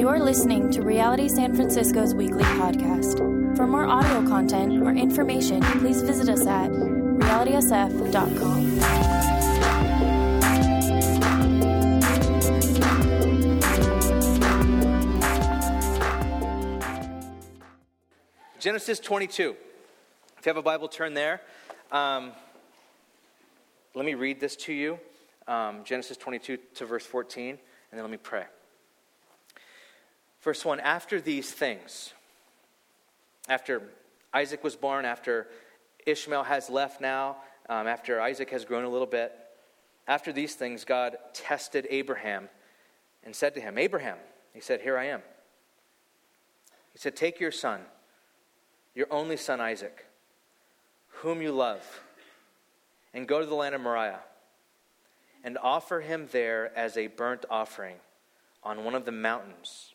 You are listening to Reality San Francisco's weekly podcast. For more audio content or information, please visit us at realitysf.com. Genesis 22. If you have a Bible, turn there. Um, let me read this to you um, Genesis 22 to verse 14, and then let me pray. Verse 1 After these things, after Isaac was born, after Ishmael has left now, um, after Isaac has grown a little bit, after these things, God tested Abraham and said to him, Abraham, he said, Here I am. He said, Take your son, your only son Isaac, whom you love, and go to the land of Moriah and offer him there as a burnt offering on one of the mountains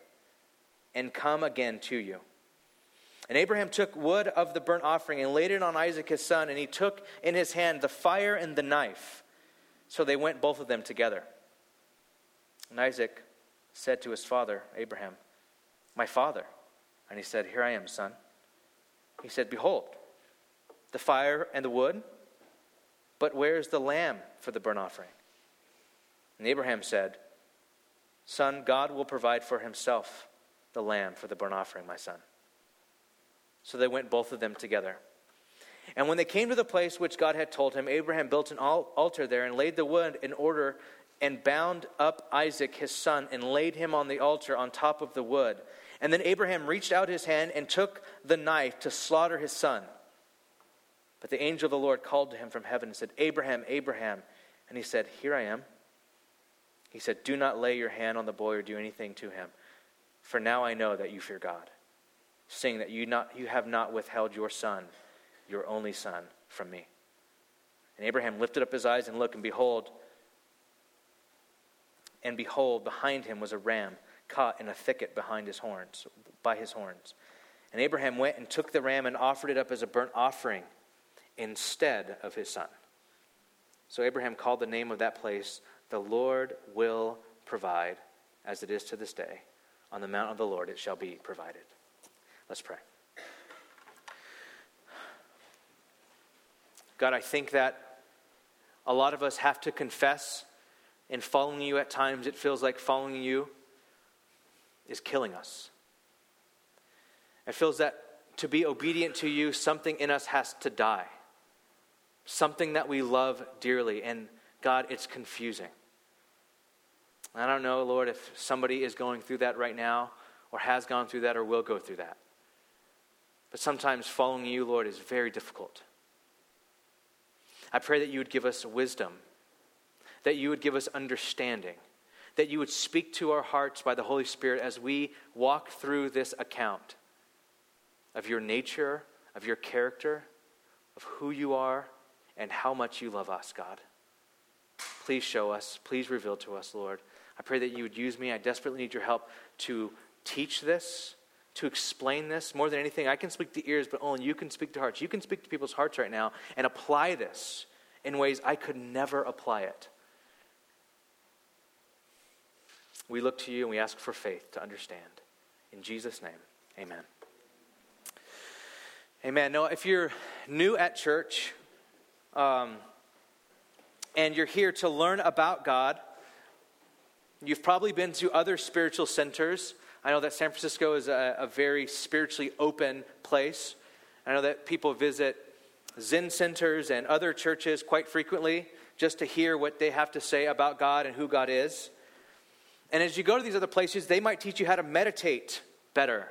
and come again to you. And Abraham took wood of the burnt offering and laid it on Isaac his son, and he took in his hand the fire and the knife. So they went both of them together. And Isaac said to his father, Abraham, My father. And he said, Here I am, son. He said, Behold, the fire and the wood, but where is the lamb for the burnt offering? And Abraham said, Son, God will provide for himself the lamb for the burnt offering, my son. So they went both of them together. And when they came to the place which God had told him, Abraham built an altar there and laid the wood in order and bound up Isaac his son and laid him on the altar on top of the wood. And then Abraham reached out his hand and took the knife to slaughter his son. But the angel of the Lord called to him from heaven and said, Abraham, Abraham. And he said, Here I am. He said, Do not lay your hand on the boy or do anything to him, for now I know that you fear God, seeing that you, not, you have not withheld your son, your only son, from me. And Abraham lifted up his eyes and looked, and behold, and behold, behind him was a ram caught in a thicket behind his horns, by his horns. And Abraham went and took the ram and offered it up as a burnt offering instead of his son. So Abraham called the name of that place the Lord will provide, as it is to this day. On the mount of the Lord it shall be provided. Let's pray. God, I think that a lot of us have to confess in following you at times, it feels like following you is killing us. It feels that to be obedient to you, something in us has to die. Something that we love dearly. And God, it's confusing. I don't know, Lord, if somebody is going through that right now, or has gone through that, or will go through that. But sometimes following you, Lord, is very difficult. I pray that you would give us wisdom, that you would give us understanding, that you would speak to our hearts by the Holy Spirit as we walk through this account of your nature, of your character, of who you are, and how much you love us, God. Please show us. Please reveal to us, Lord. I pray that you would use me. I desperately need your help to teach this, to explain this. More than anything, I can speak to ears, but only you can speak to hearts. You can speak to people's hearts right now and apply this in ways I could never apply it. We look to you and we ask for faith to understand. In Jesus' name, amen. Amen. Now, if you're new at church um, and you're here to learn about God, You've probably been to other spiritual centers. I know that San Francisco is a, a very spiritually open place. I know that people visit Zen centers and other churches quite frequently just to hear what they have to say about God and who God is. And as you go to these other places, they might teach you how to meditate better,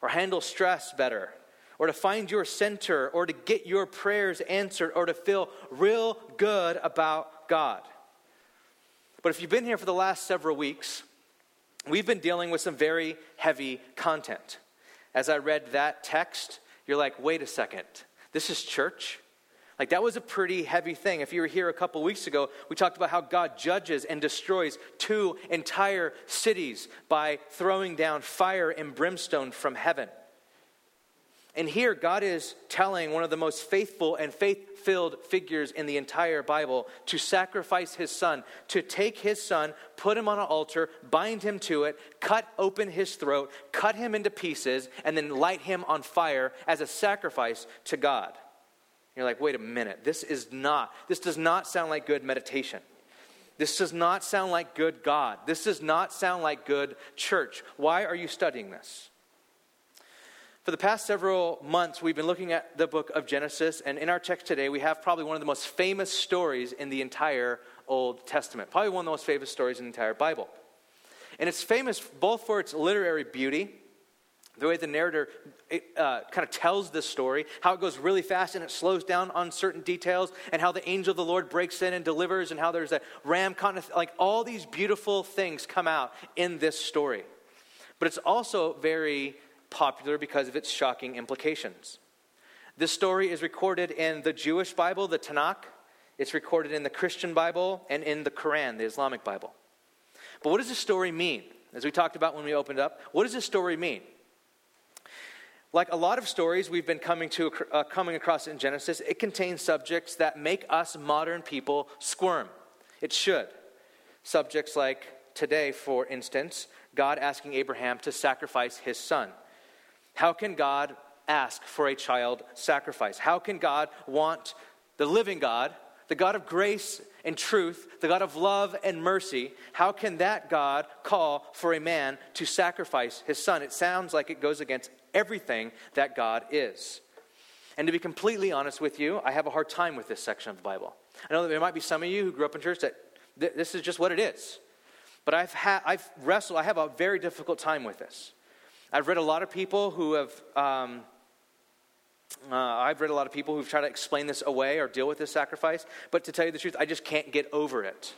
or handle stress better, or to find your center, or to get your prayers answered, or to feel real good about God. But if you've been here for the last several weeks, we've been dealing with some very heavy content. as I read that text, you're like, wait a second, this is church? Like, that was a pretty heavy thing. If you were here a couple weeks ago, we talked about how God judges and destroys two entire cities by throwing down fire and brimstone from heaven. And here, God is telling one of the most faithful and faith filled figures in the entire Bible to sacrifice his son, to take his son, put him on an altar, bind him to it, cut open his throat, cut him into pieces, and then light him on fire as a sacrifice to God. You're like, wait a minute, this is not, this does not sound like good meditation. This does not sound like good God. This does not sound like good church. Why are you studying this? For the past several months, we've been looking at the book of Genesis, and in our text today, we have probably one of the most famous stories in the entire Old Testament. Probably one of the most famous stories in the entire Bible. And it's famous both for its literary beauty, the way the narrator uh, kind of tells this story, how it goes really fast and it slows down on certain details, and how the angel of the Lord breaks in and delivers, and how there's a ram, like all these beautiful things come out in this story. But it's also very popular because of its shocking implications. This story is recorded in the Jewish Bible, the Tanakh. It's recorded in the Christian Bible and in the Quran, the Islamic Bible. But what does this story mean? As we talked about when we opened up, what does this story mean? Like a lot of stories we've been coming, to, uh, coming across in Genesis, it contains subjects that make us modern people squirm. It should. Subjects like today, for instance, God asking Abraham to sacrifice his son. How can God ask for a child sacrifice? How can God want the living God, the God of grace and truth, the God of love and mercy, how can that God call for a man to sacrifice his son? It sounds like it goes against everything that God is. And to be completely honest with you, I have a hard time with this section of the Bible. I know that there might be some of you who grew up in church that th- this is just what it is. But I've, ha- I've wrestled, I have a very difficult time with this. I've read a lot of people who have, um, uh, I've read a lot of people who've tried to explain this away or deal with this sacrifice, but to tell you the truth, I just can't get over it.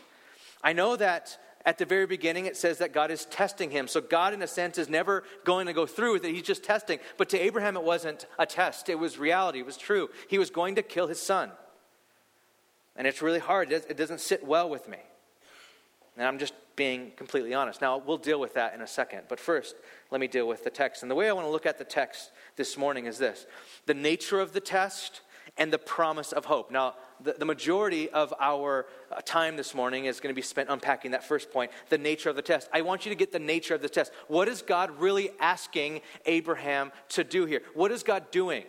I know that at the very beginning it says that God is testing him. So God, in a sense, is never going to go through with it. He's just testing. But to Abraham, it wasn't a test, it was reality, it was true. He was going to kill his son. And it's really hard, it doesn't sit well with me. And I'm just being completely honest. Now, we'll deal with that in a second. But first, let me deal with the text. And the way I want to look at the text this morning is this the nature of the test and the promise of hope. Now, the, the majority of our uh, time this morning is going to be spent unpacking that first point the nature of the test. I want you to get the nature of the test. What is God really asking Abraham to do here? What is God doing?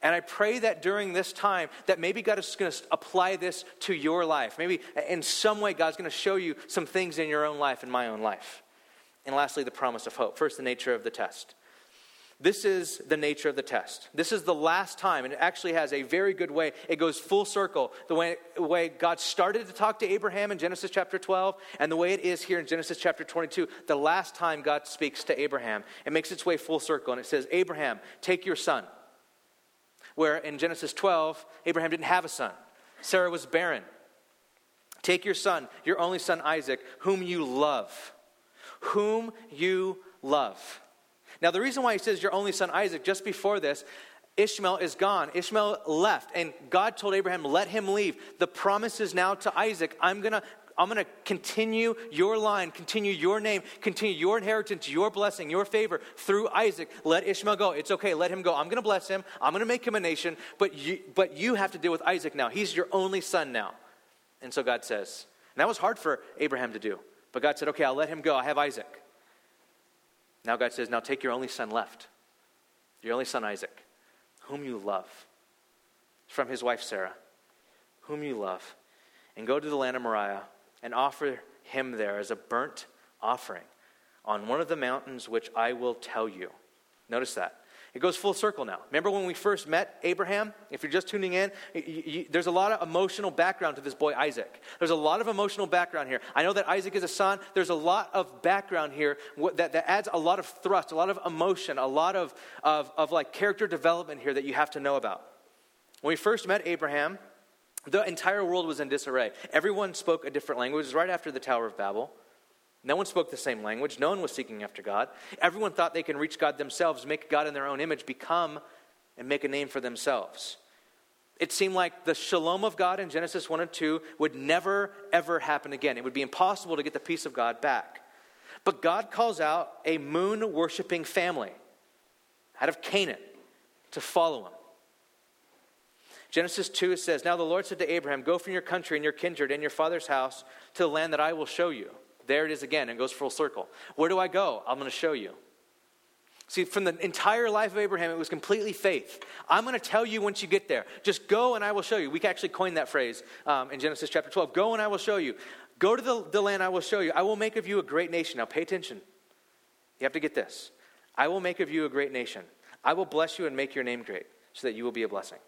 And I pray that during this time, that maybe God is going to apply this to your life. Maybe in some way, God's going to show you some things in your own life and my own life. And lastly, the promise of hope. First, the nature of the test. This is the nature of the test. This is the last time, and it actually has a very good way. It goes full circle. The way, the way God started to talk to Abraham in Genesis chapter 12, and the way it is here in Genesis chapter 22, the last time God speaks to Abraham. It makes its way full circle, and it says, Abraham, take your son where in Genesis 12, Abraham didn't have a son, Sarah was barren. Take your son, your only son Isaac, whom you love. Whom you love. Now, the reason why he says your only son Isaac, just before this, Ishmael is gone. Ishmael left, and God told Abraham, Let him leave. The promise is now to Isaac I'm going to I'm going to continue your line, continue your name, continue your inheritance, your blessing, your favor through Isaac. Let Ishmael go. It's okay. Let him go. I'm going to bless him. I'm going to make him a nation. But you, but you have to deal with Isaac now. He's your only son now. And so God says, and that was hard for Abraham to do. But God said, okay, I'll let him go. I have Isaac. Now God says, now take your only son left, your only son Isaac, whom you love, from his wife Sarah, whom you love, and go to the land of Moriah and offer him there as a burnt offering on one of the mountains which I will tell you. Notice that. It goes full circle now. Remember when we first met Abraham? If you're just tuning in, you, you, there's a lot of emotional background to this boy Isaac. There's a lot of emotional background here. I know that Isaac is a son. There's a lot of background here that, that adds a lot of thrust, a lot of emotion, a lot of, of, of like character development here that you have to know about. When we first met Abraham, the entire world was in disarray. Everyone spoke a different language. Right after the Tower of Babel. No one spoke the same language. No one was seeking after God. Everyone thought they can reach God themselves, make God in their own image, become and make a name for themselves. It seemed like the shalom of God in Genesis 1 and 2 would never, ever happen again. It would be impossible to get the peace of God back. But God calls out a moon worshiping family out of Canaan to follow him. Genesis 2 says, Now the Lord said to Abraham, Go from your country and your kindred and your father's house to the land that I will show you. There it is again, and goes full circle. Where do I go? I'm going to show you. See, from the entire life of Abraham, it was completely faith. I'm going to tell you once you get there. Just go and I will show you. We actually coined that phrase um, in Genesis chapter 12. Go and I will show you. Go to the, the land I will show you. I will make of you a great nation. Now pay attention. You have to get this. I will make of you a great nation. I will bless you and make your name great so that you will be a blessing.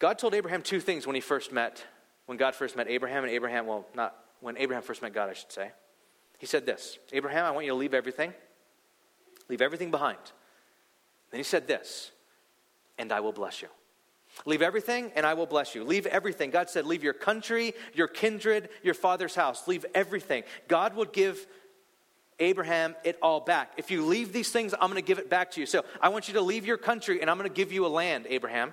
God told Abraham two things when he first met, when God first met Abraham, and Abraham, well, not when Abraham first met God, I should say. He said this Abraham, I want you to leave everything, leave everything behind. Then he said this, and I will bless you. Leave everything, and I will bless you. Leave everything. God said, Leave your country, your kindred, your father's house. Leave everything. God will give Abraham it all back. If you leave these things, I'm going to give it back to you. So I want you to leave your country, and I'm going to give you a land, Abraham.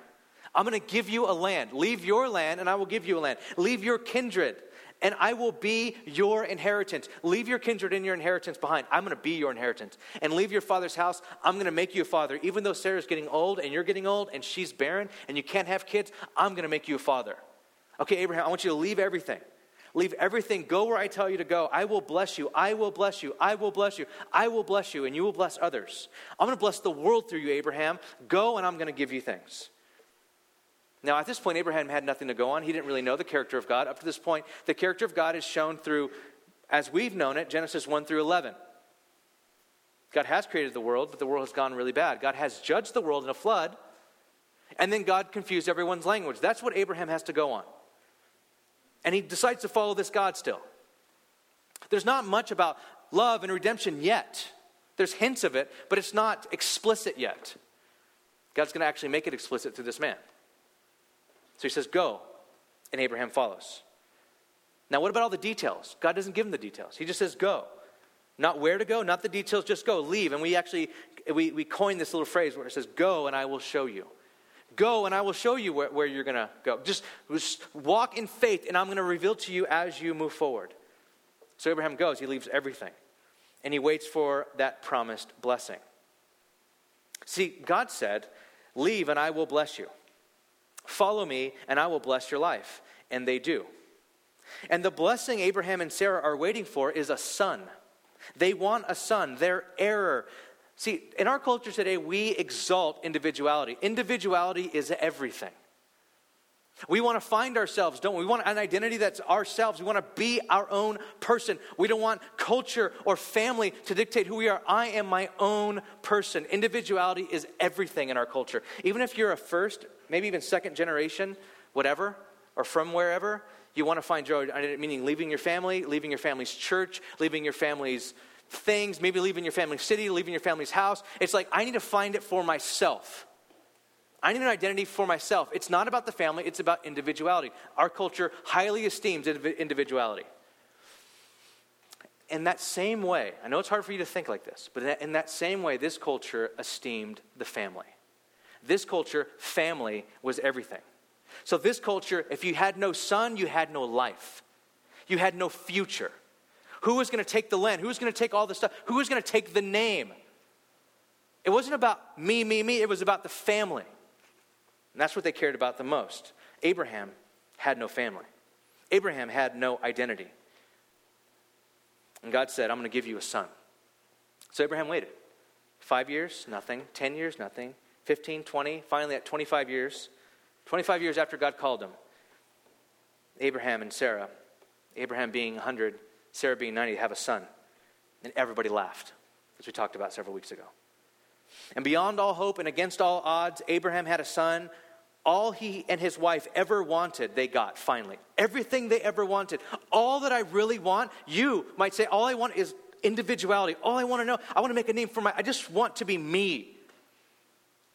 I'm going to give you a land. Leave your land, and I will give you a land. Leave your kindred, and I will be your inheritance. Leave your kindred and your inheritance behind. I'm going to be your inheritance. And leave your father's house. I'm going to make you a father. Even though Sarah's getting old, and you're getting old, and she's barren, and you can't have kids, I'm going to make you a father. Okay, Abraham, I want you to leave everything. Leave everything. Go where I tell you to go. I will bless you. I will bless you. I will bless you. I will bless you, and you will bless others. I'm going to bless the world through you, Abraham. Go, and I'm going to give you things. Now, at this point, Abraham had nothing to go on. He didn't really know the character of God. Up to this point, the character of God is shown through, as we've known it, Genesis 1 through 11. God has created the world, but the world has gone really bad. God has judged the world in a flood, and then God confused everyone's language. That's what Abraham has to go on. And he decides to follow this God still. There's not much about love and redemption yet. There's hints of it, but it's not explicit yet. God's going to actually make it explicit through this man. So he says, Go. And Abraham follows. Now, what about all the details? God doesn't give him the details. He just says, Go. Not where to go, not the details, just go, leave. And we actually, we, we coined this little phrase where it says, Go and I will show you. Go and I will show you where, where you're going to go. Just, just walk in faith and I'm going to reveal to you as you move forward. So Abraham goes, he leaves everything. And he waits for that promised blessing. See, God said, Leave and I will bless you. Follow me, and I will bless your life. And they do. And the blessing Abraham and Sarah are waiting for is a son. They want a son. Their error. See, in our culture today, we exalt individuality. Individuality is everything. We want to find ourselves, don't we? We want an identity that's ourselves. We want to be our own person. We don't want culture or family to dictate who we are. I am my own person. Individuality is everything in our culture. Even if you're a first, maybe even second generation, whatever, or from wherever, you want to find identity, meaning leaving your family, leaving your family's church, leaving your family's things, maybe leaving your family's city, leaving your family's house. It's like, I need to find it for myself. I need an identity for myself. It's not about the family, it's about individuality. Our culture highly esteems individuality. In that same way, I know it's hard for you to think like this, but in that same way, this culture esteemed the family. This culture, family was everything. So, this culture, if you had no son, you had no life, you had no future. Who was going to take the land? Who was going to take all the stuff? Who was going to take the name? It wasn't about me, me, me. It was about the family. And that's what they cared about the most. Abraham had no family, Abraham had no identity. And God said, I'm going to give you a son. So Abraham waited. Five years, nothing. Ten years, nothing. 15, 20, finally at 25 years, 25 years after God called him, Abraham and Sarah, Abraham being 100, Sarah being 90, have a son. And everybody laughed, as we talked about several weeks ago. And beyond all hope and against all odds, Abraham had a son all he and his wife ever wanted, they got finally. Everything they ever wanted. All that I really want, you might say, all I want is individuality. All I want to know, I want to make a name for my, I just want to be me.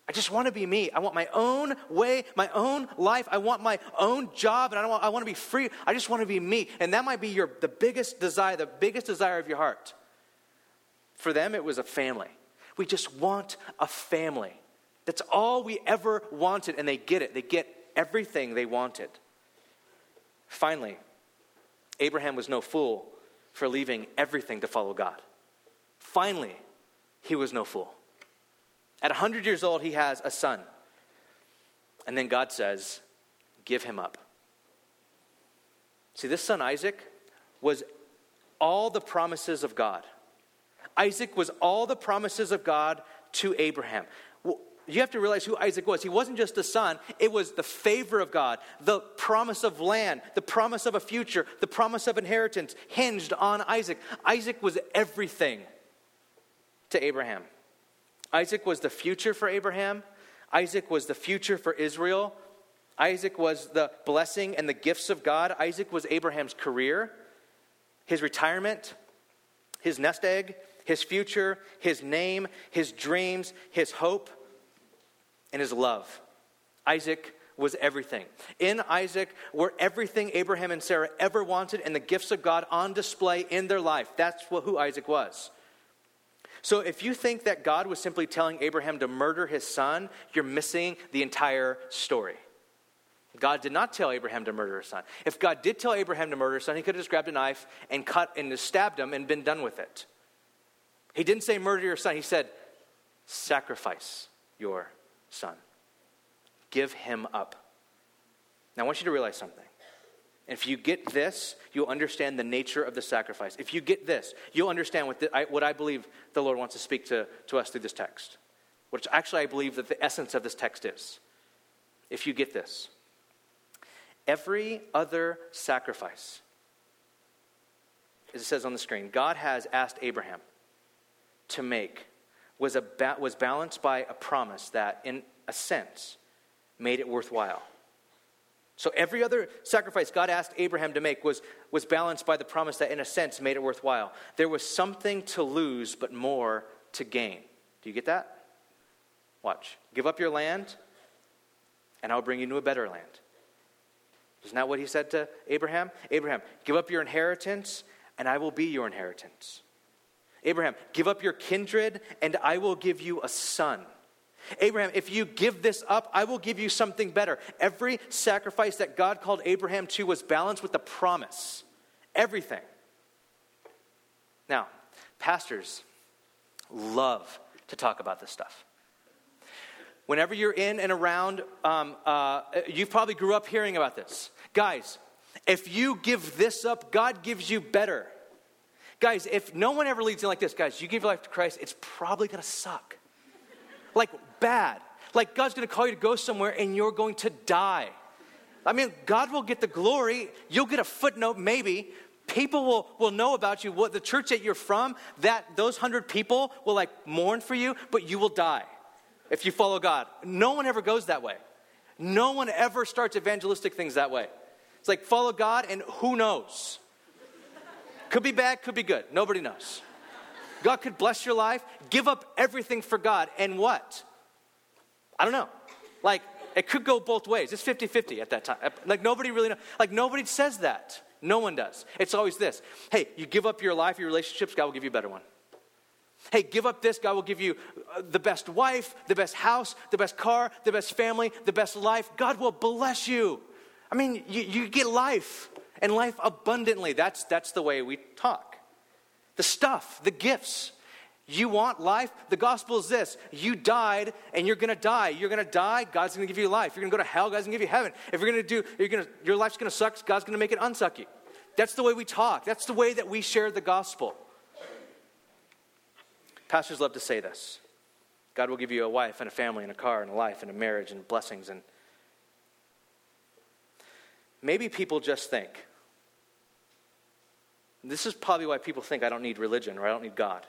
I just want to be me. I want my own way, my own life. I want my own job, and I, want, I want to be free. I just want to be me. And that might be your, the biggest desire, the biggest desire of your heart. For them, it was a family. We just want a family. That's all we ever wanted, and they get it. They get everything they wanted. Finally, Abraham was no fool for leaving everything to follow God. Finally, he was no fool. At 100 years old, he has a son. And then God says, Give him up. See, this son, Isaac, was all the promises of God. Isaac was all the promises of God to Abraham. You have to realize who Isaac was. He wasn't just a son, it was the favor of God, the promise of land, the promise of a future, the promise of inheritance hinged on Isaac. Isaac was everything to Abraham. Isaac was the future for Abraham. Isaac was the future for Israel. Isaac was the blessing and the gifts of God. Isaac was Abraham's career, his retirement, his nest egg, his future, his name, his dreams, his hope, and his love. Isaac was everything. In Isaac were everything Abraham and Sarah ever wanted and the gifts of God on display in their life. That's who Isaac was. So if you think that God was simply telling Abraham to murder his son, you're missing the entire story. God did not tell Abraham to murder his son. If God did tell Abraham to murder his son, he could have just grabbed a knife and cut and stabbed him and been done with it. He didn't say murder your son, he said sacrifice your son. Give him up. Now I want you to realize something. If you get this, you'll understand the nature of the sacrifice. If you get this, you'll understand what, the, I, what I believe the Lord wants to speak to, to us through this text, which actually I believe that the essence of this text is. If you get this, every other sacrifice, as it says on the screen, God has asked Abraham to make was, a, was balanced by a promise that, in a sense, made it worthwhile. So every other sacrifice God asked Abraham to make was, was balanced by the promise that, in a sense, made it worthwhile. There was something to lose, but more to gain. Do you get that? Watch. Give up your land, and I'll bring you to a better land. Isn't that what he said to Abraham? Abraham, give up your inheritance, and I will be your inheritance. Abraham, give up your kindred, and I will give you a son. Abraham, if you give this up, I will give you something better. Every sacrifice that God called Abraham to was balanced with the promise. Everything. Now, pastors love to talk about this stuff. Whenever you're in and around, um, uh, you probably grew up hearing about this. Guys, if you give this up, God gives you better. Guys, if no one ever leads you like this, guys, you give your life to Christ, it's probably going to suck. Like bad. Like God's going to call you to go somewhere and you're going to die. I mean, God will get the glory. You'll get a footnote, maybe. People will, will know about you. What the church that you're from, that those hundred people will like mourn for you, but you will die if you follow God. No one ever goes that way. No one ever starts evangelistic things that way. It's like follow God, and who knows? Could be bad, could be good. Nobody knows. God could bless your life, give up everything for God, and what? I don't know. Like, it could go both ways. It's 50 50 at that time. Like, nobody really knows. Like, nobody says that. No one does. It's always this hey, you give up your life, your relationships, God will give you a better one. Hey, give up this, God will give you uh, the best wife, the best house, the best car, the best family, the best life. God will bless you. I mean, you, you get life and life abundantly. That's, that's the way we talk. The stuff, the gifts. You want life? The gospel is this you died and you're gonna die. You're gonna die, God's gonna give you life. You're gonna go to hell, God's gonna give you heaven. If you're gonna do, you're gonna, your life's gonna suck, God's gonna make it unsucky. That's the way we talk, that's the way that we share the gospel. Pastors love to say this God will give you a wife and a family and a car and a life and a marriage and blessings. And maybe people just think, this is probably why people think I don't need religion or I don't need God.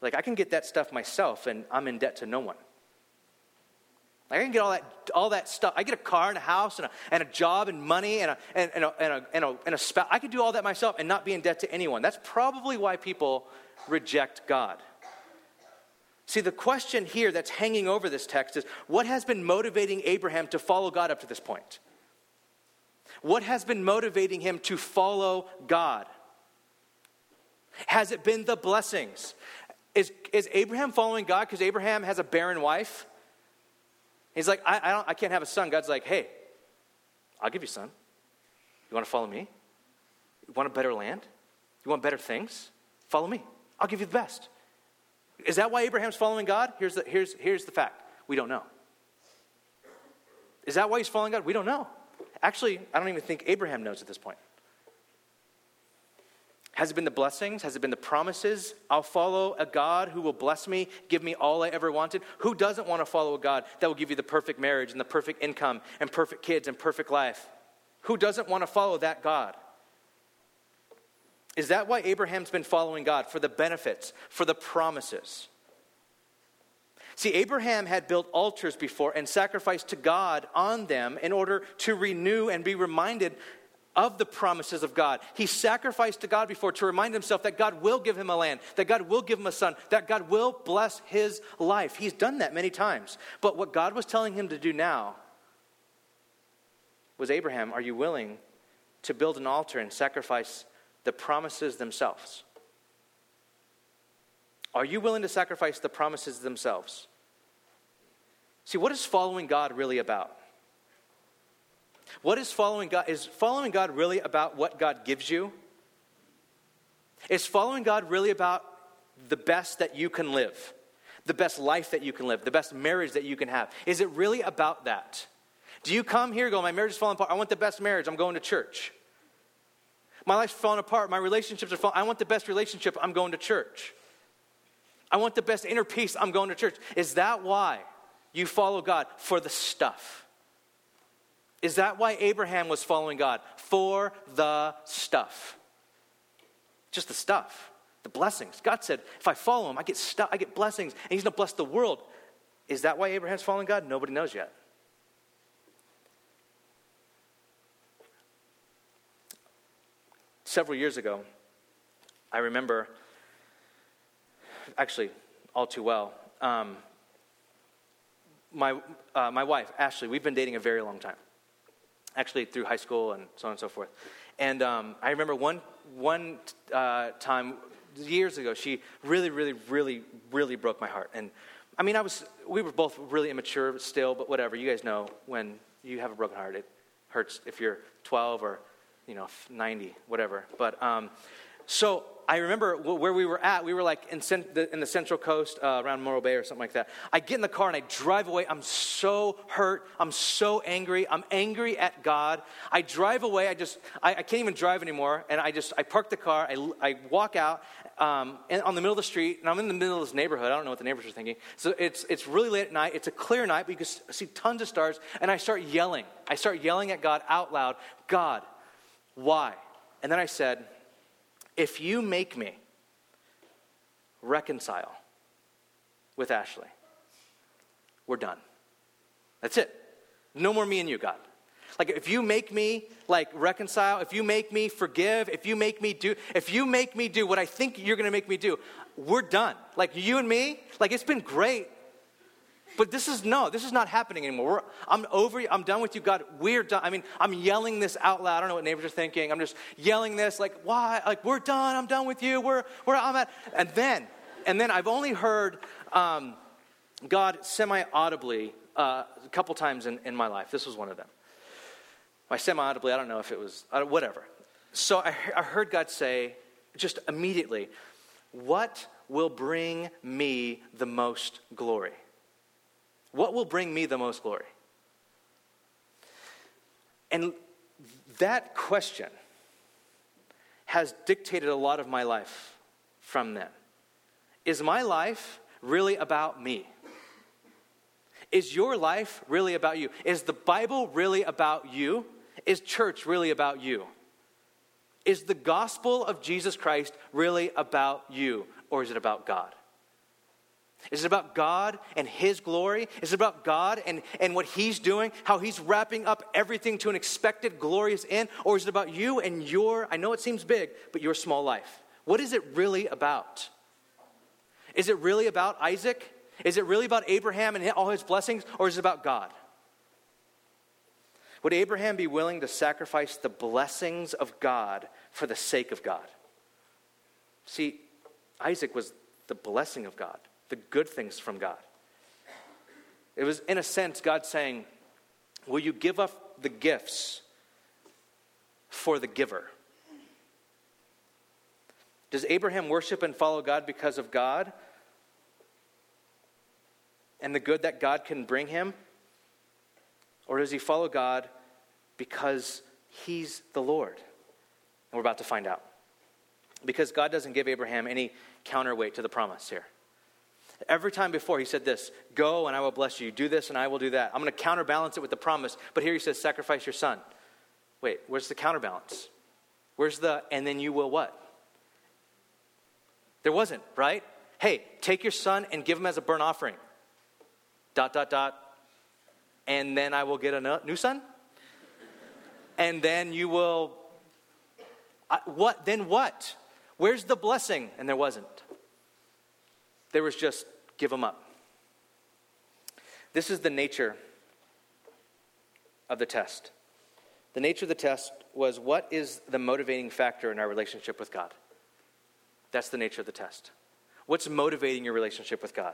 Like, I can get that stuff myself and I'm in debt to no one. I can get all that, all that stuff. I get a car and a house and a, and a job and money and a, and, and, a, and, a, and, a, and a spouse. I can do all that myself and not be in debt to anyone. That's probably why people reject God. See, the question here that's hanging over this text is what has been motivating Abraham to follow God up to this point? What has been motivating him to follow God? Has it been the blessings? Is, is Abraham following God because Abraham has a barren wife? He's like, I, I, don't, I can't have a son. God's like, hey, I'll give you a son. You want to follow me? You want a better land? You want better things? Follow me. I'll give you the best. Is that why Abraham's following God? Here's the, here's, here's the fact we don't know. Is that why he's following God? We don't know. Actually, I don't even think Abraham knows at this point. Has it been the blessings? Has it been the promises? I'll follow a God who will bless me, give me all I ever wanted. Who doesn't want to follow a God that will give you the perfect marriage and the perfect income and perfect kids and perfect life? Who doesn't want to follow that God? Is that why Abraham's been following God? For the benefits, for the promises. See, Abraham had built altars before and sacrificed to God on them in order to renew and be reminded of the promises of God. He sacrificed to God before to remind himself that God will give him a land, that God will give him a son, that God will bless his life. He's done that many times. But what God was telling him to do now was Abraham, are you willing to build an altar and sacrifice the promises themselves? Are you willing to sacrifice the promises themselves? See, what is following God really about? What is following God? Is following God really about what God gives you? Is following God really about the best that you can live? The best life that you can live? The best marriage that you can have? Is it really about that? Do you come here go, my marriage is falling apart. I want the best marriage. I'm going to church. My life's falling apart. My relationships are falling. I want the best relationship. I'm going to church. I want the best inner peace. I'm going to church. Is that why you follow God? For the stuff. Is that why Abraham was following God? For the stuff. Just the stuff, the blessings. God said, if I follow him, I get stuff, I get blessings, and he's going to bless the world. Is that why Abraham's following God? Nobody knows yet. Several years ago, I remember, actually, all too well, um, my, uh, my wife, Ashley, we've been dating a very long time actually through high school and so on and so forth. And um, I remember one, one uh, time years ago, she really, really, really, really broke my heart. And I mean, I was, we were both really immature still, but whatever. You guys know when you have a broken heart, it hurts if you're 12 or, you know, 90, whatever. But um, so I remember where we were at. We were like in, in the Central Coast uh, around Morro Bay or something like that. I get in the car and I drive away. I'm so hurt. I'm so angry. I'm angry at God. I drive away. I just, I, I can't even drive anymore. And I just, I park the car. I, I walk out um, on the middle of the street, and I'm in the middle of this neighborhood. I don't know what the neighbors are thinking. So it's, it's really late at night. It's a clear night, but you can see tons of stars. And I start yelling. I start yelling at God out loud God, why? And then I said, if you make me reconcile with Ashley, we're done. That's it. No more me and you, God. Like if you make me like reconcile, if you make me forgive, if you make me do, if you make me do what I think you're going to make me do, we're done. Like you and me, like it's been great. But this is no, this is not happening anymore. We're, I'm over I'm done with you, God. We're done. I mean, I'm yelling this out loud. I don't know what neighbors are thinking. I'm just yelling this, like, why? Like, we're done. I'm done with you. We're, where I'm at. And then, and then I've only heard um, God semi audibly uh, a couple times in, in my life. This was one of them. By semi audibly, I don't know if it was, whatever. So I, I heard God say, just immediately, what will bring me the most glory? What will bring me the most glory? And that question has dictated a lot of my life from then. Is my life really about me? Is your life really about you? Is the Bible really about you? Is church really about you? Is the gospel of Jesus Christ really about you, or is it about God? Is it about God and His glory? Is it about God and, and what He's doing, how He's wrapping up everything to an expected glorious end? Or is it about you and your, I know it seems big, but your small life? What is it really about? Is it really about Isaac Is it really about Abraham and all his blessings, or is it about God? Would Abraham be willing to sacrifice the blessings of God for the sake of God? See, Isaac was the blessing of God, the good things from God. It was, in a sense, God saying, Will you give up the gifts for the giver? Does Abraham worship and follow God because of God and the good that God can bring him? Or does he follow God because he's the Lord? And we're about to find out. Because God doesn't give Abraham any counterweight to the promise here. Every time before, he said this Go and I will bless you. Do this and I will do that. I'm going to counterbalance it with the promise. But here he says, Sacrifice your son. Wait, where's the counterbalance? Where's the, and then you will what? There wasn't, right? Hey, take your son and give him as a burnt offering. Dot, dot, dot. And then I will get a new son? And then you will. I, what? Then what? Where's the blessing? And there wasn't. There was just give them up. This is the nature of the test. The nature of the test was what is the motivating factor in our relationship with God? That's the nature of the test. What's motivating your relationship with God?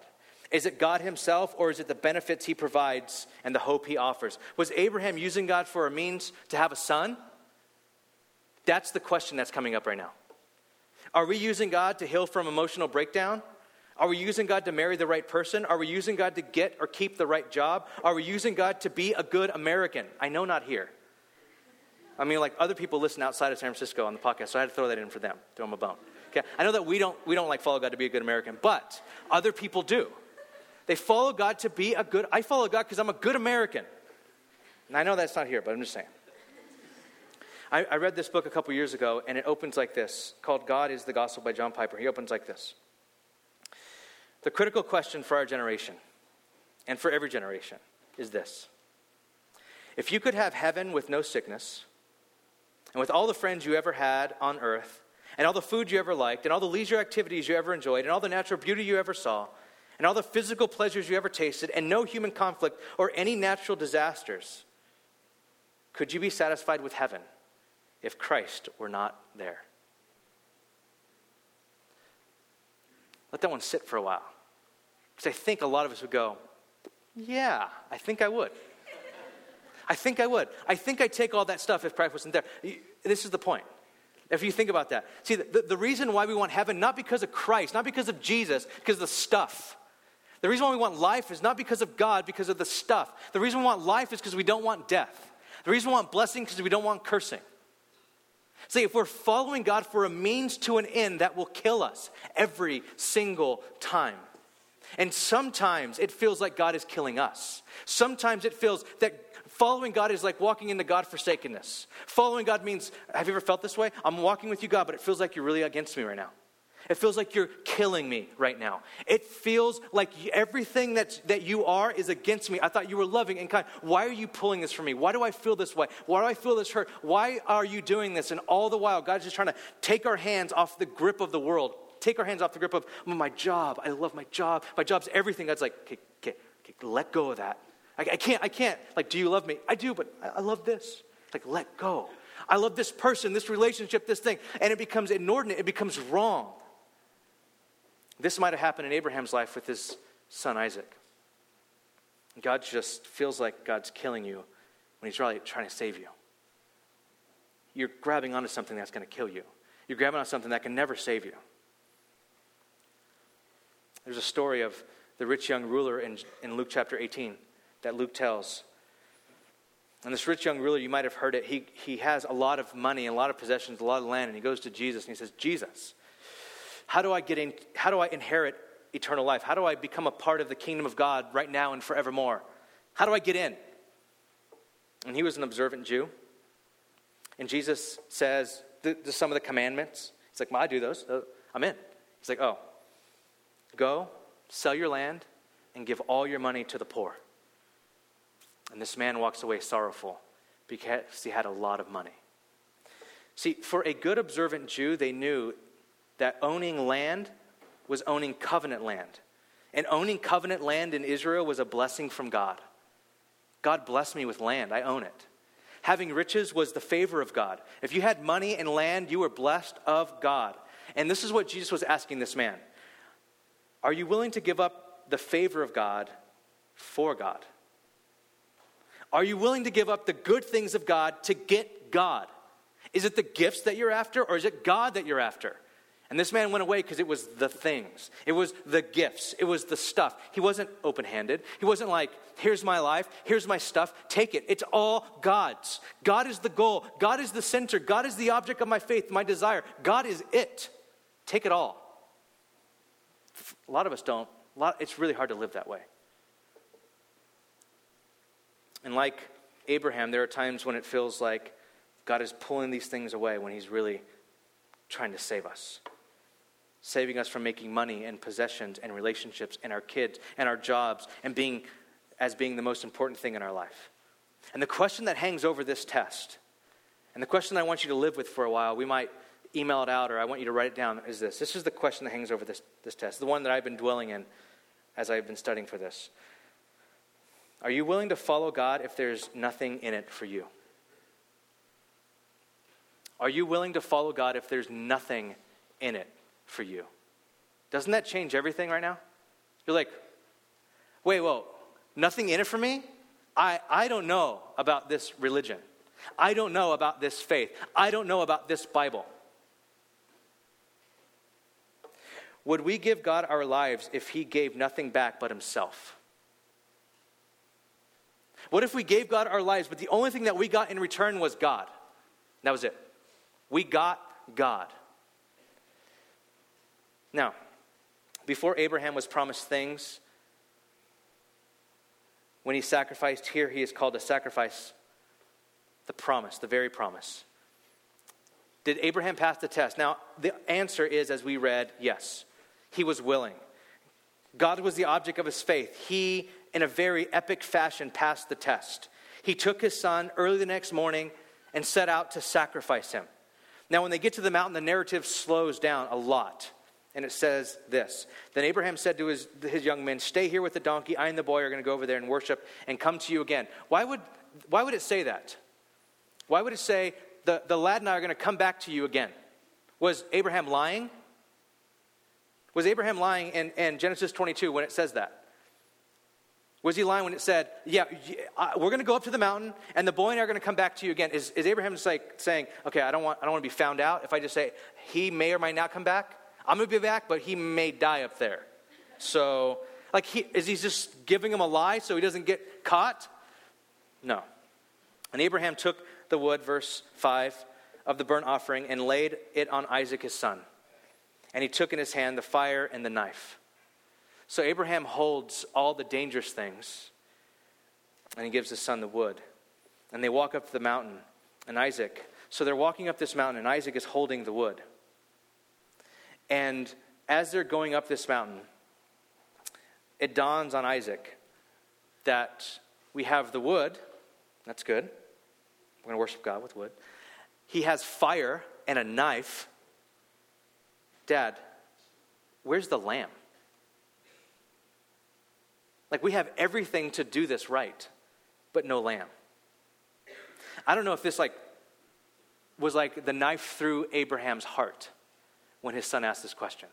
Is it God Himself or is it the benefits He provides and the hope He offers? Was Abraham using God for a means to have a son? That's the question that's coming up right now. Are we using God to heal from emotional breakdown? Are we using God to marry the right person? Are we using God to get or keep the right job? Are we using God to be a good American? I know not here. I mean, like other people listen outside of San Francisco on the podcast, so I had to throw that in for them, throw them a bone. Okay, I know that we don't we don't like follow God to be a good American, but other people do. They follow God to be a good. I follow God because I'm a good American. And I know that's not here, but I'm just saying. I, I read this book a couple years ago, and it opens like this, called "God Is the Gospel" by John Piper. He opens like this. The critical question for our generation, and for every generation, is this If you could have heaven with no sickness, and with all the friends you ever had on earth, and all the food you ever liked, and all the leisure activities you ever enjoyed, and all the natural beauty you ever saw, and all the physical pleasures you ever tasted, and no human conflict or any natural disasters, could you be satisfied with heaven if Christ were not there? Let that one sit for a while. Because I think a lot of us would go, Yeah, I think I would. I think I would. I think I'd take all that stuff if Christ wasn't there. This is the point. If you think about that. See, the, the reason why we want heaven, not because of Christ, not because of Jesus, because of the stuff. The reason why we want life is not because of God, because of the stuff. The reason we want life is because we don't want death. The reason we want blessing is because we don't want cursing. See, if we're following God for a means to an end, that will kill us every single time. And sometimes it feels like God is killing us. Sometimes it feels that following God is like walking into God forsakenness. Following God means, have you ever felt this way? I'm walking with you, God, but it feels like you're really against me right now. It feels like you're killing me right now. It feels like everything that's, that you are is against me. I thought you were loving and kind. Why are you pulling this from me? Why do I feel this way? Why do I feel this hurt? Why are you doing this? And all the while, God's just trying to take our hands off the grip of the world take our hands off the grip of oh, my job. I love my job. My job's everything. God's like, okay, okay, okay let go of that. I, I, can't, I can't. Like, do you love me? I do, but I, I love this. Like, let go. I love this person, this relationship, this thing. And it becomes inordinate, it becomes wrong. This might have happened in Abraham's life with his son Isaac. God just feels like God's killing you when he's really trying to save you. You're grabbing onto something that's going to kill you. You're grabbing onto something that can never save you. There's a story of the rich young ruler in, in Luke chapter 18 that Luke tells. And this rich young ruler, you might have heard it, he, he has a lot of money, a lot of possessions, a lot of land, and he goes to Jesus and he says, Jesus, how do I get in, how do I inherit eternal life? How do I become a part of the kingdom of God right now and forevermore? How do I get in? And he was an observant Jew. And Jesus says, do some of the commandments. He's like, well, I do those. Uh, I'm in. He's like, oh, Go, sell your land, and give all your money to the poor. And this man walks away sorrowful because he had a lot of money. See, for a good observant Jew, they knew that owning land was owning covenant land. And owning covenant land in Israel was a blessing from God. God blessed me with land, I own it. Having riches was the favor of God. If you had money and land, you were blessed of God. And this is what Jesus was asking this man Are you willing to give up the favor of God for God? Are you willing to give up the good things of God to get God? Is it the gifts that you're after, or is it God that you're after? And this man went away because it was the things. It was the gifts. It was the stuff. He wasn't open handed. He wasn't like, here's my life, here's my stuff, take it. It's all God's. God is the goal. God is the center. God is the object of my faith, my desire. God is it. Take it all. A lot of us don't. Lot, it's really hard to live that way. And like Abraham, there are times when it feels like God is pulling these things away when He's really trying to save us saving us from making money and possessions and relationships and our kids and our jobs and being as being the most important thing in our life. And the question that hangs over this test, and the question I want you to live with for a while, we might email it out or I want you to write it down, is this. This is the question that hangs over this, this test, the one that I've been dwelling in as I've been studying for this. Are you willing to follow God if there's nothing in it for you? Are you willing to follow God if there's nothing in it for you. Doesn't that change everything right now? You're like, wait, well, nothing in it for me? I, I don't know about this religion. I don't know about this faith. I don't know about this Bible. Would we give God our lives if He gave nothing back but Himself? What if we gave God our lives, but the only thing that we got in return was God? That was it. We got God. Now, before Abraham was promised things, when he sacrificed, here he is called to sacrifice the promise, the very promise. Did Abraham pass the test? Now, the answer is, as we read, yes. He was willing. God was the object of his faith. He, in a very epic fashion, passed the test. He took his son early the next morning and set out to sacrifice him. Now, when they get to the mountain, the narrative slows down a lot. And it says this Then Abraham said to his, his young men, Stay here with the donkey. I and the boy are going to go over there and worship and come to you again. Why would, why would it say that? Why would it say, the, the lad and I are going to come back to you again? Was Abraham lying? Was Abraham lying in, in Genesis 22 when it says that? Was he lying when it said, Yeah, we're going to go up to the mountain and the boy and I are going to come back to you again? Is, is Abraham just like saying, Okay, I don't, want, I don't want to be found out if I just say he may or might not come back? I'm going to be back, but he may die up there. So, like, he, is he just giving him a lie so he doesn't get caught? No. And Abraham took the wood, verse 5, of the burnt offering and laid it on Isaac his son. And he took in his hand the fire and the knife. So Abraham holds all the dangerous things and he gives his son the wood. And they walk up the mountain, and Isaac, so they're walking up this mountain, and Isaac is holding the wood. And as they're going up this mountain, it dawns on Isaac that we have the wood. That's good. We're going to worship God with wood. He has fire and a knife. Dad, where's the lamb? Like, we have everything to do this right, but no lamb. I don't know if this, like, was like the knife through Abraham's heart when his son asked this question.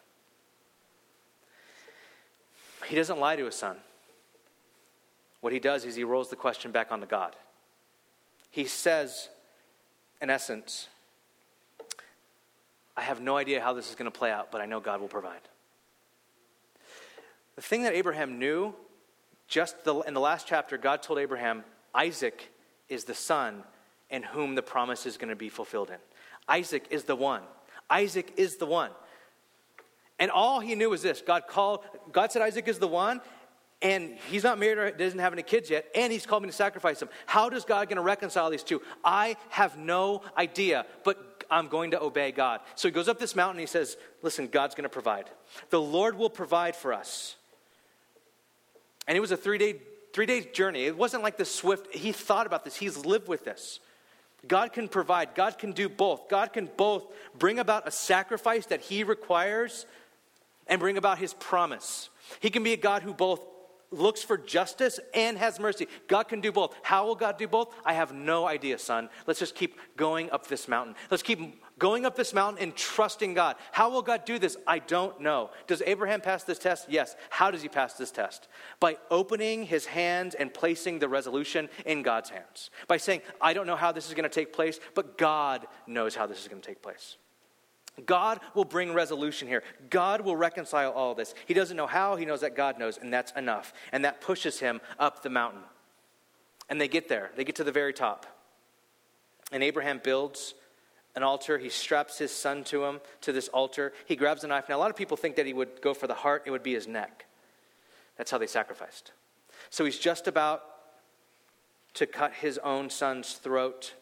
He doesn't lie to his son. What he does is he rolls the question back onto God. He says, in essence, I have no idea how this is going to play out, but I know God will provide. The thing that Abraham knew, just the, in the last chapter, God told Abraham, Isaac is the son in whom the promise is going to be fulfilled in. Isaac is the one. Isaac is the one. And all he knew was this God called, God said Isaac is the one, and he's not married or doesn't have any kids yet, and he's called me to sacrifice him. How does God going to reconcile these two? I have no idea, but I'm going to obey God. So he goes up this mountain and he says, Listen, God's going to provide. The Lord will provide for us. And it was a three day, three day journey. It wasn't like this swift, he thought about this, he's lived with this. God can provide, God can do both. God can both bring about a sacrifice that He requires and bring about his promise. He can be a God who both looks for justice and has mercy. God can do both. How will God do both? I have no idea, son. Let's just keep going up this mountain. Let's keep going up this mountain and trusting God. How will God do this? I don't know. Does Abraham pass this test? Yes. How does he pass this test? By opening his hands and placing the resolution in God's hands. By saying, I don't know how this is going to take place, but God knows how this is going to take place. God will bring resolution here. God will reconcile all this. He doesn't know how, he knows that God knows, and that's enough. And that pushes him up the mountain. And they get there, they get to the very top. And Abraham builds an altar. He straps his son to him, to this altar. He grabs a knife. Now, a lot of people think that he would go for the heart, it would be his neck. That's how they sacrificed. So he's just about to cut his own son's throat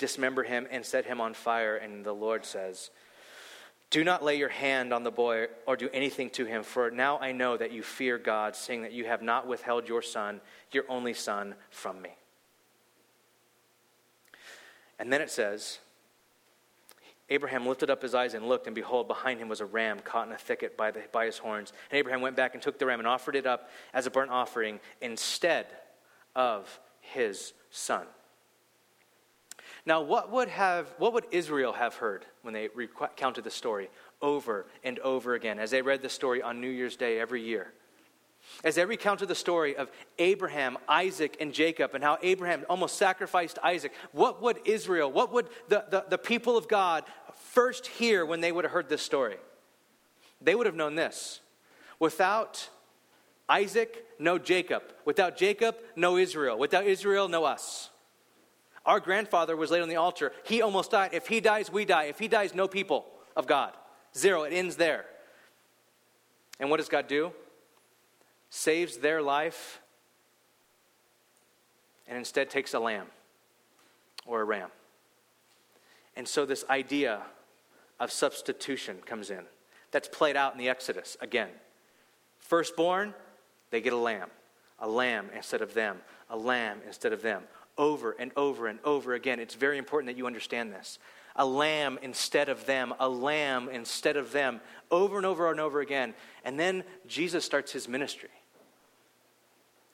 dismember him and set him on fire. And the Lord says, Do not lay your hand on the boy or do anything to him, for now I know that you fear God, saying that you have not withheld your son, your only son, from me. And then it says, Abraham lifted up his eyes and looked, and behold, behind him was a ram caught in a thicket by, the, by his horns. And Abraham went back and took the ram and offered it up as a burnt offering instead of his son. Now, what would, have, what would Israel have heard when they recounted the story over and over again as they read the story on New Year's Day every year? As they recounted the story of Abraham, Isaac, and Jacob, and how Abraham almost sacrificed Isaac, what would Israel, what would the, the, the people of God first hear when they would have heard this story? They would have known this. Without Isaac, no Jacob. Without Jacob, no Israel. Without Israel, no us. Our grandfather was laid on the altar. He almost died. If he dies, we die. If he dies, no people of God. Zero. It ends there. And what does God do? Saves their life and instead takes a lamb or a ram. And so this idea of substitution comes in. That's played out in the Exodus again. Firstborn, they get a lamb. A lamb instead of them. A lamb instead of them over and over and over again. It's very important that you understand this. A lamb instead of them, a lamb instead of them, over and over and over again. And then Jesus starts his ministry.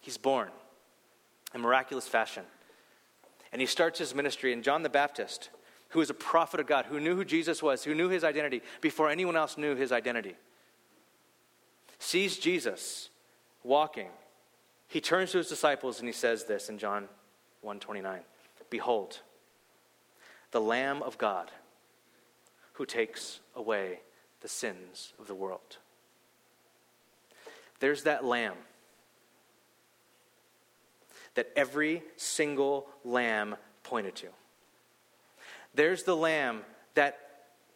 He's born in miraculous fashion. And he starts his ministry, and John the Baptist, who is a prophet of God, who knew who Jesus was, who knew his identity before anyone else knew his identity, sees Jesus walking. He turns to his disciples and he says this in John 129. Behold, the Lamb of God who takes away the sins of the world. There's that lamb that every single lamb pointed to. There's the lamb that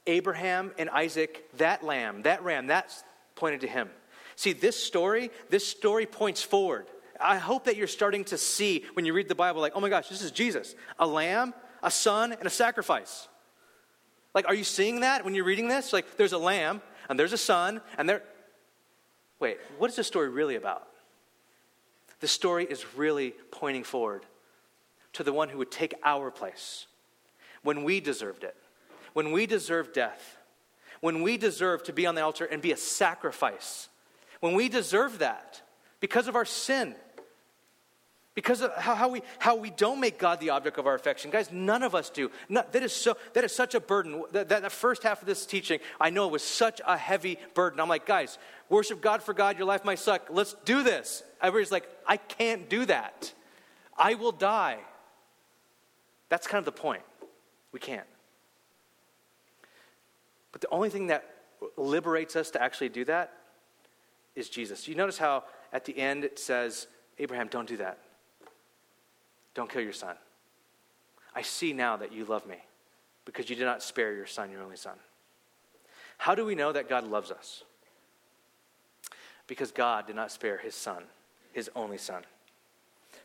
Abraham and Isaac, that lamb, that ram, that's pointed to him. See, this story, this story points forward. I hope that you're starting to see when you read the Bible, like, oh my gosh, this is Jesus a lamb, a son, and a sacrifice. Like, are you seeing that when you're reading this? Like, there's a lamb, and there's a son, and there. Wait, what is this story really about? The story is really pointing forward to the one who would take our place when we deserved it, when we deserved death, when we deserved to be on the altar and be a sacrifice, when we deserve that because of our sin. Because of how, how, we, how we don't make God the object of our affection. Guys, none of us do. that, is so, that is such a burden. That, that, the first half of this teaching, I know it was such a heavy burden. I'm like, guys, worship God for God, your life might suck. Let's do this. Everybody's like, I can't do that. I will die. That's kind of the point. We can't. But the only thing that liberates us to actually do that is Jesus. You notice how at the end it says, Abraham, don't do that. Don't kill your son. I see now that you love me because you did not spare your son, your only son. How do we know that God loves us? Because God did not spare his son, his only son.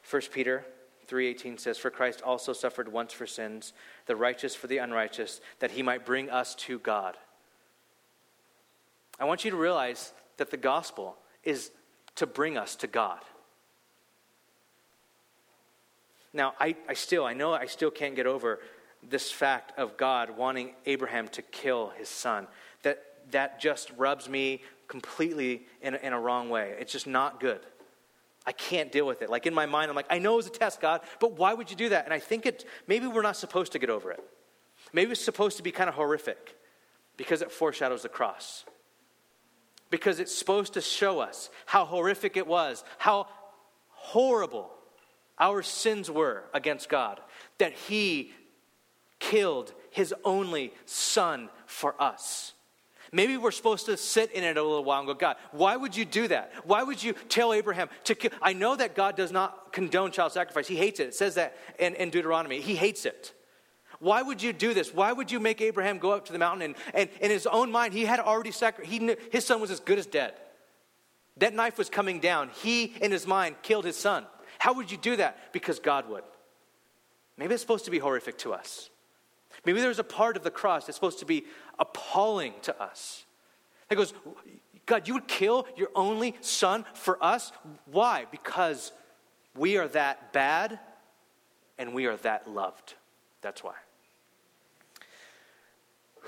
1 Peter 3:18 says for Christ also suffered once for sins the righteous for the unrighteous that he might bring us to God. I want you to realize that the gospel is to bring us to God. Now, I, I still, I know I still can't get over this fact of God wanting Abraham to kill his son. That that just rubs me completely in, in a wrong way. It's just not good. I can't deal with it. Like in my mind, I'm like, I know it was a test, God, but why would you do that? And I think it, maybe we're not supposed to get over it. Maybe it's supposed to be kind of horrific because it foreshadows the cross. Because it's supposed to show us how horrific it was, how horrible our sins were against God, that He killed His only Son for us. Maybe we're supposed to sit in it a little while and go, God, why would you do that? Why would you tell Abraham to kill? I know that God does not condone child sacrifice. He hates it. It says that in, in Deuteronomy. He hates it. Why would you do this? Why would you make Abraham go up to the mountain? And, and in his own mind, he had already sacrificed, his son was as good as dead. That knife was coming down. He, in his mind, killed his son. How would you do that? Because God would. Maybe it's supposed to be horrific to us. Maybe there's a part of the cross that's supposed to be appalling to us. That goes, God, you would kill your only son for us? Why? Because we are that bad and we are that loved. That's why.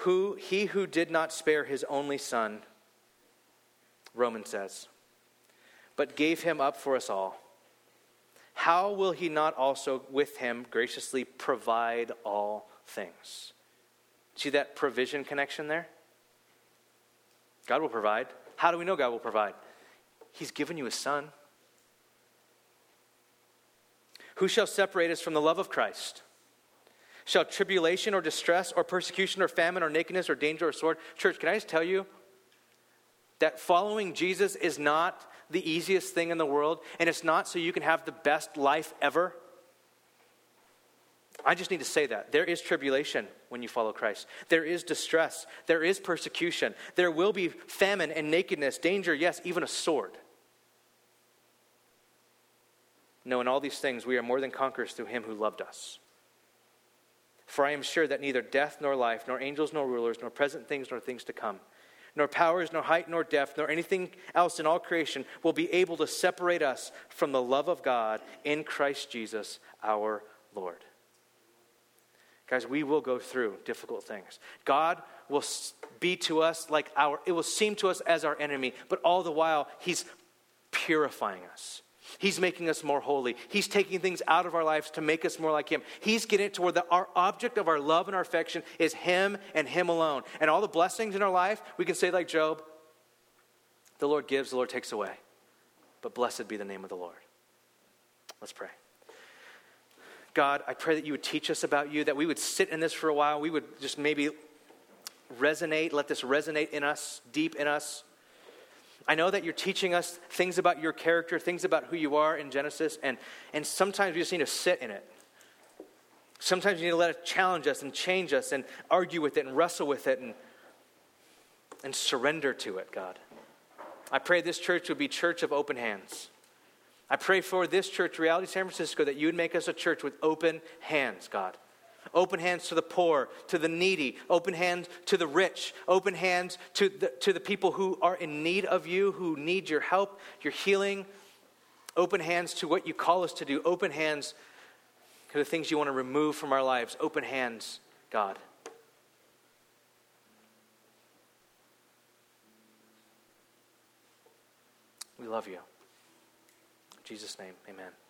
Who he who did not spare his only son, Romans says, but gave him up for us all, how will he not also with him graciously provide all things? See that provision connection there? God will provide. How do we know God will provide? He's given you a son. Who shall separate us from the love of Christ? Shall tribulation or distress or persecution or famine or nakedness or danger or sword? Church, can I just tell you that following Jesus is not the easiest thing in the world, and it's not so you can have the best life ever. I just need to say that. There is tribulation when you follow Christ. There is distress. There is persecution. There will be famine and nakedness, danger, yes, even a sword. No, in all these things, we are more than conquerors through him who loved us. For I am sure that neither death nor life, nor angels nor rulers, nor present things nor things to come, nor powers, nor height, nor depth, nor anything else in all creation will be able to separate us from the love of God in Christ Jesus our Lord. Guys, we will go through difficult things. God will be to us like our, it will seem to us as our enemy, but all the while, He's purifying us. He's making us more holy. He's taking things out of our lives to make us more like Him. He's getting it to where the, our object of our love and our affection is Him and Him alone. And all the blessings in our life, we can say, like Job, the Lord gives, the Lord takes away. But blessed be the name of the Lord. Let's pray. God, I pray that you would teach us about you, that we would sit in this for a while. We would just maybe resonate, let this resonate in us, deep in us. I know that you're teaching us things about your character, things about who you are in Genesis, and, and sometimes we just need to sit in it. Sometimes you need to let it challenge us and change us and argue with it and wrestle with it and, and surrender to it, God. I pray this church would be church of open hands. I pray for this church, Reality San Francisco, that you would make us a church with open hands, God. Open hands to the poor, to the needy, open hands to the rich, open hands to the, to the people who are in need of you, who need your help, your healing. Open hands to what you call us to do. Open hands to the things you want to remove from our lives. Open hands, God. We love you. Jesus' name, amen.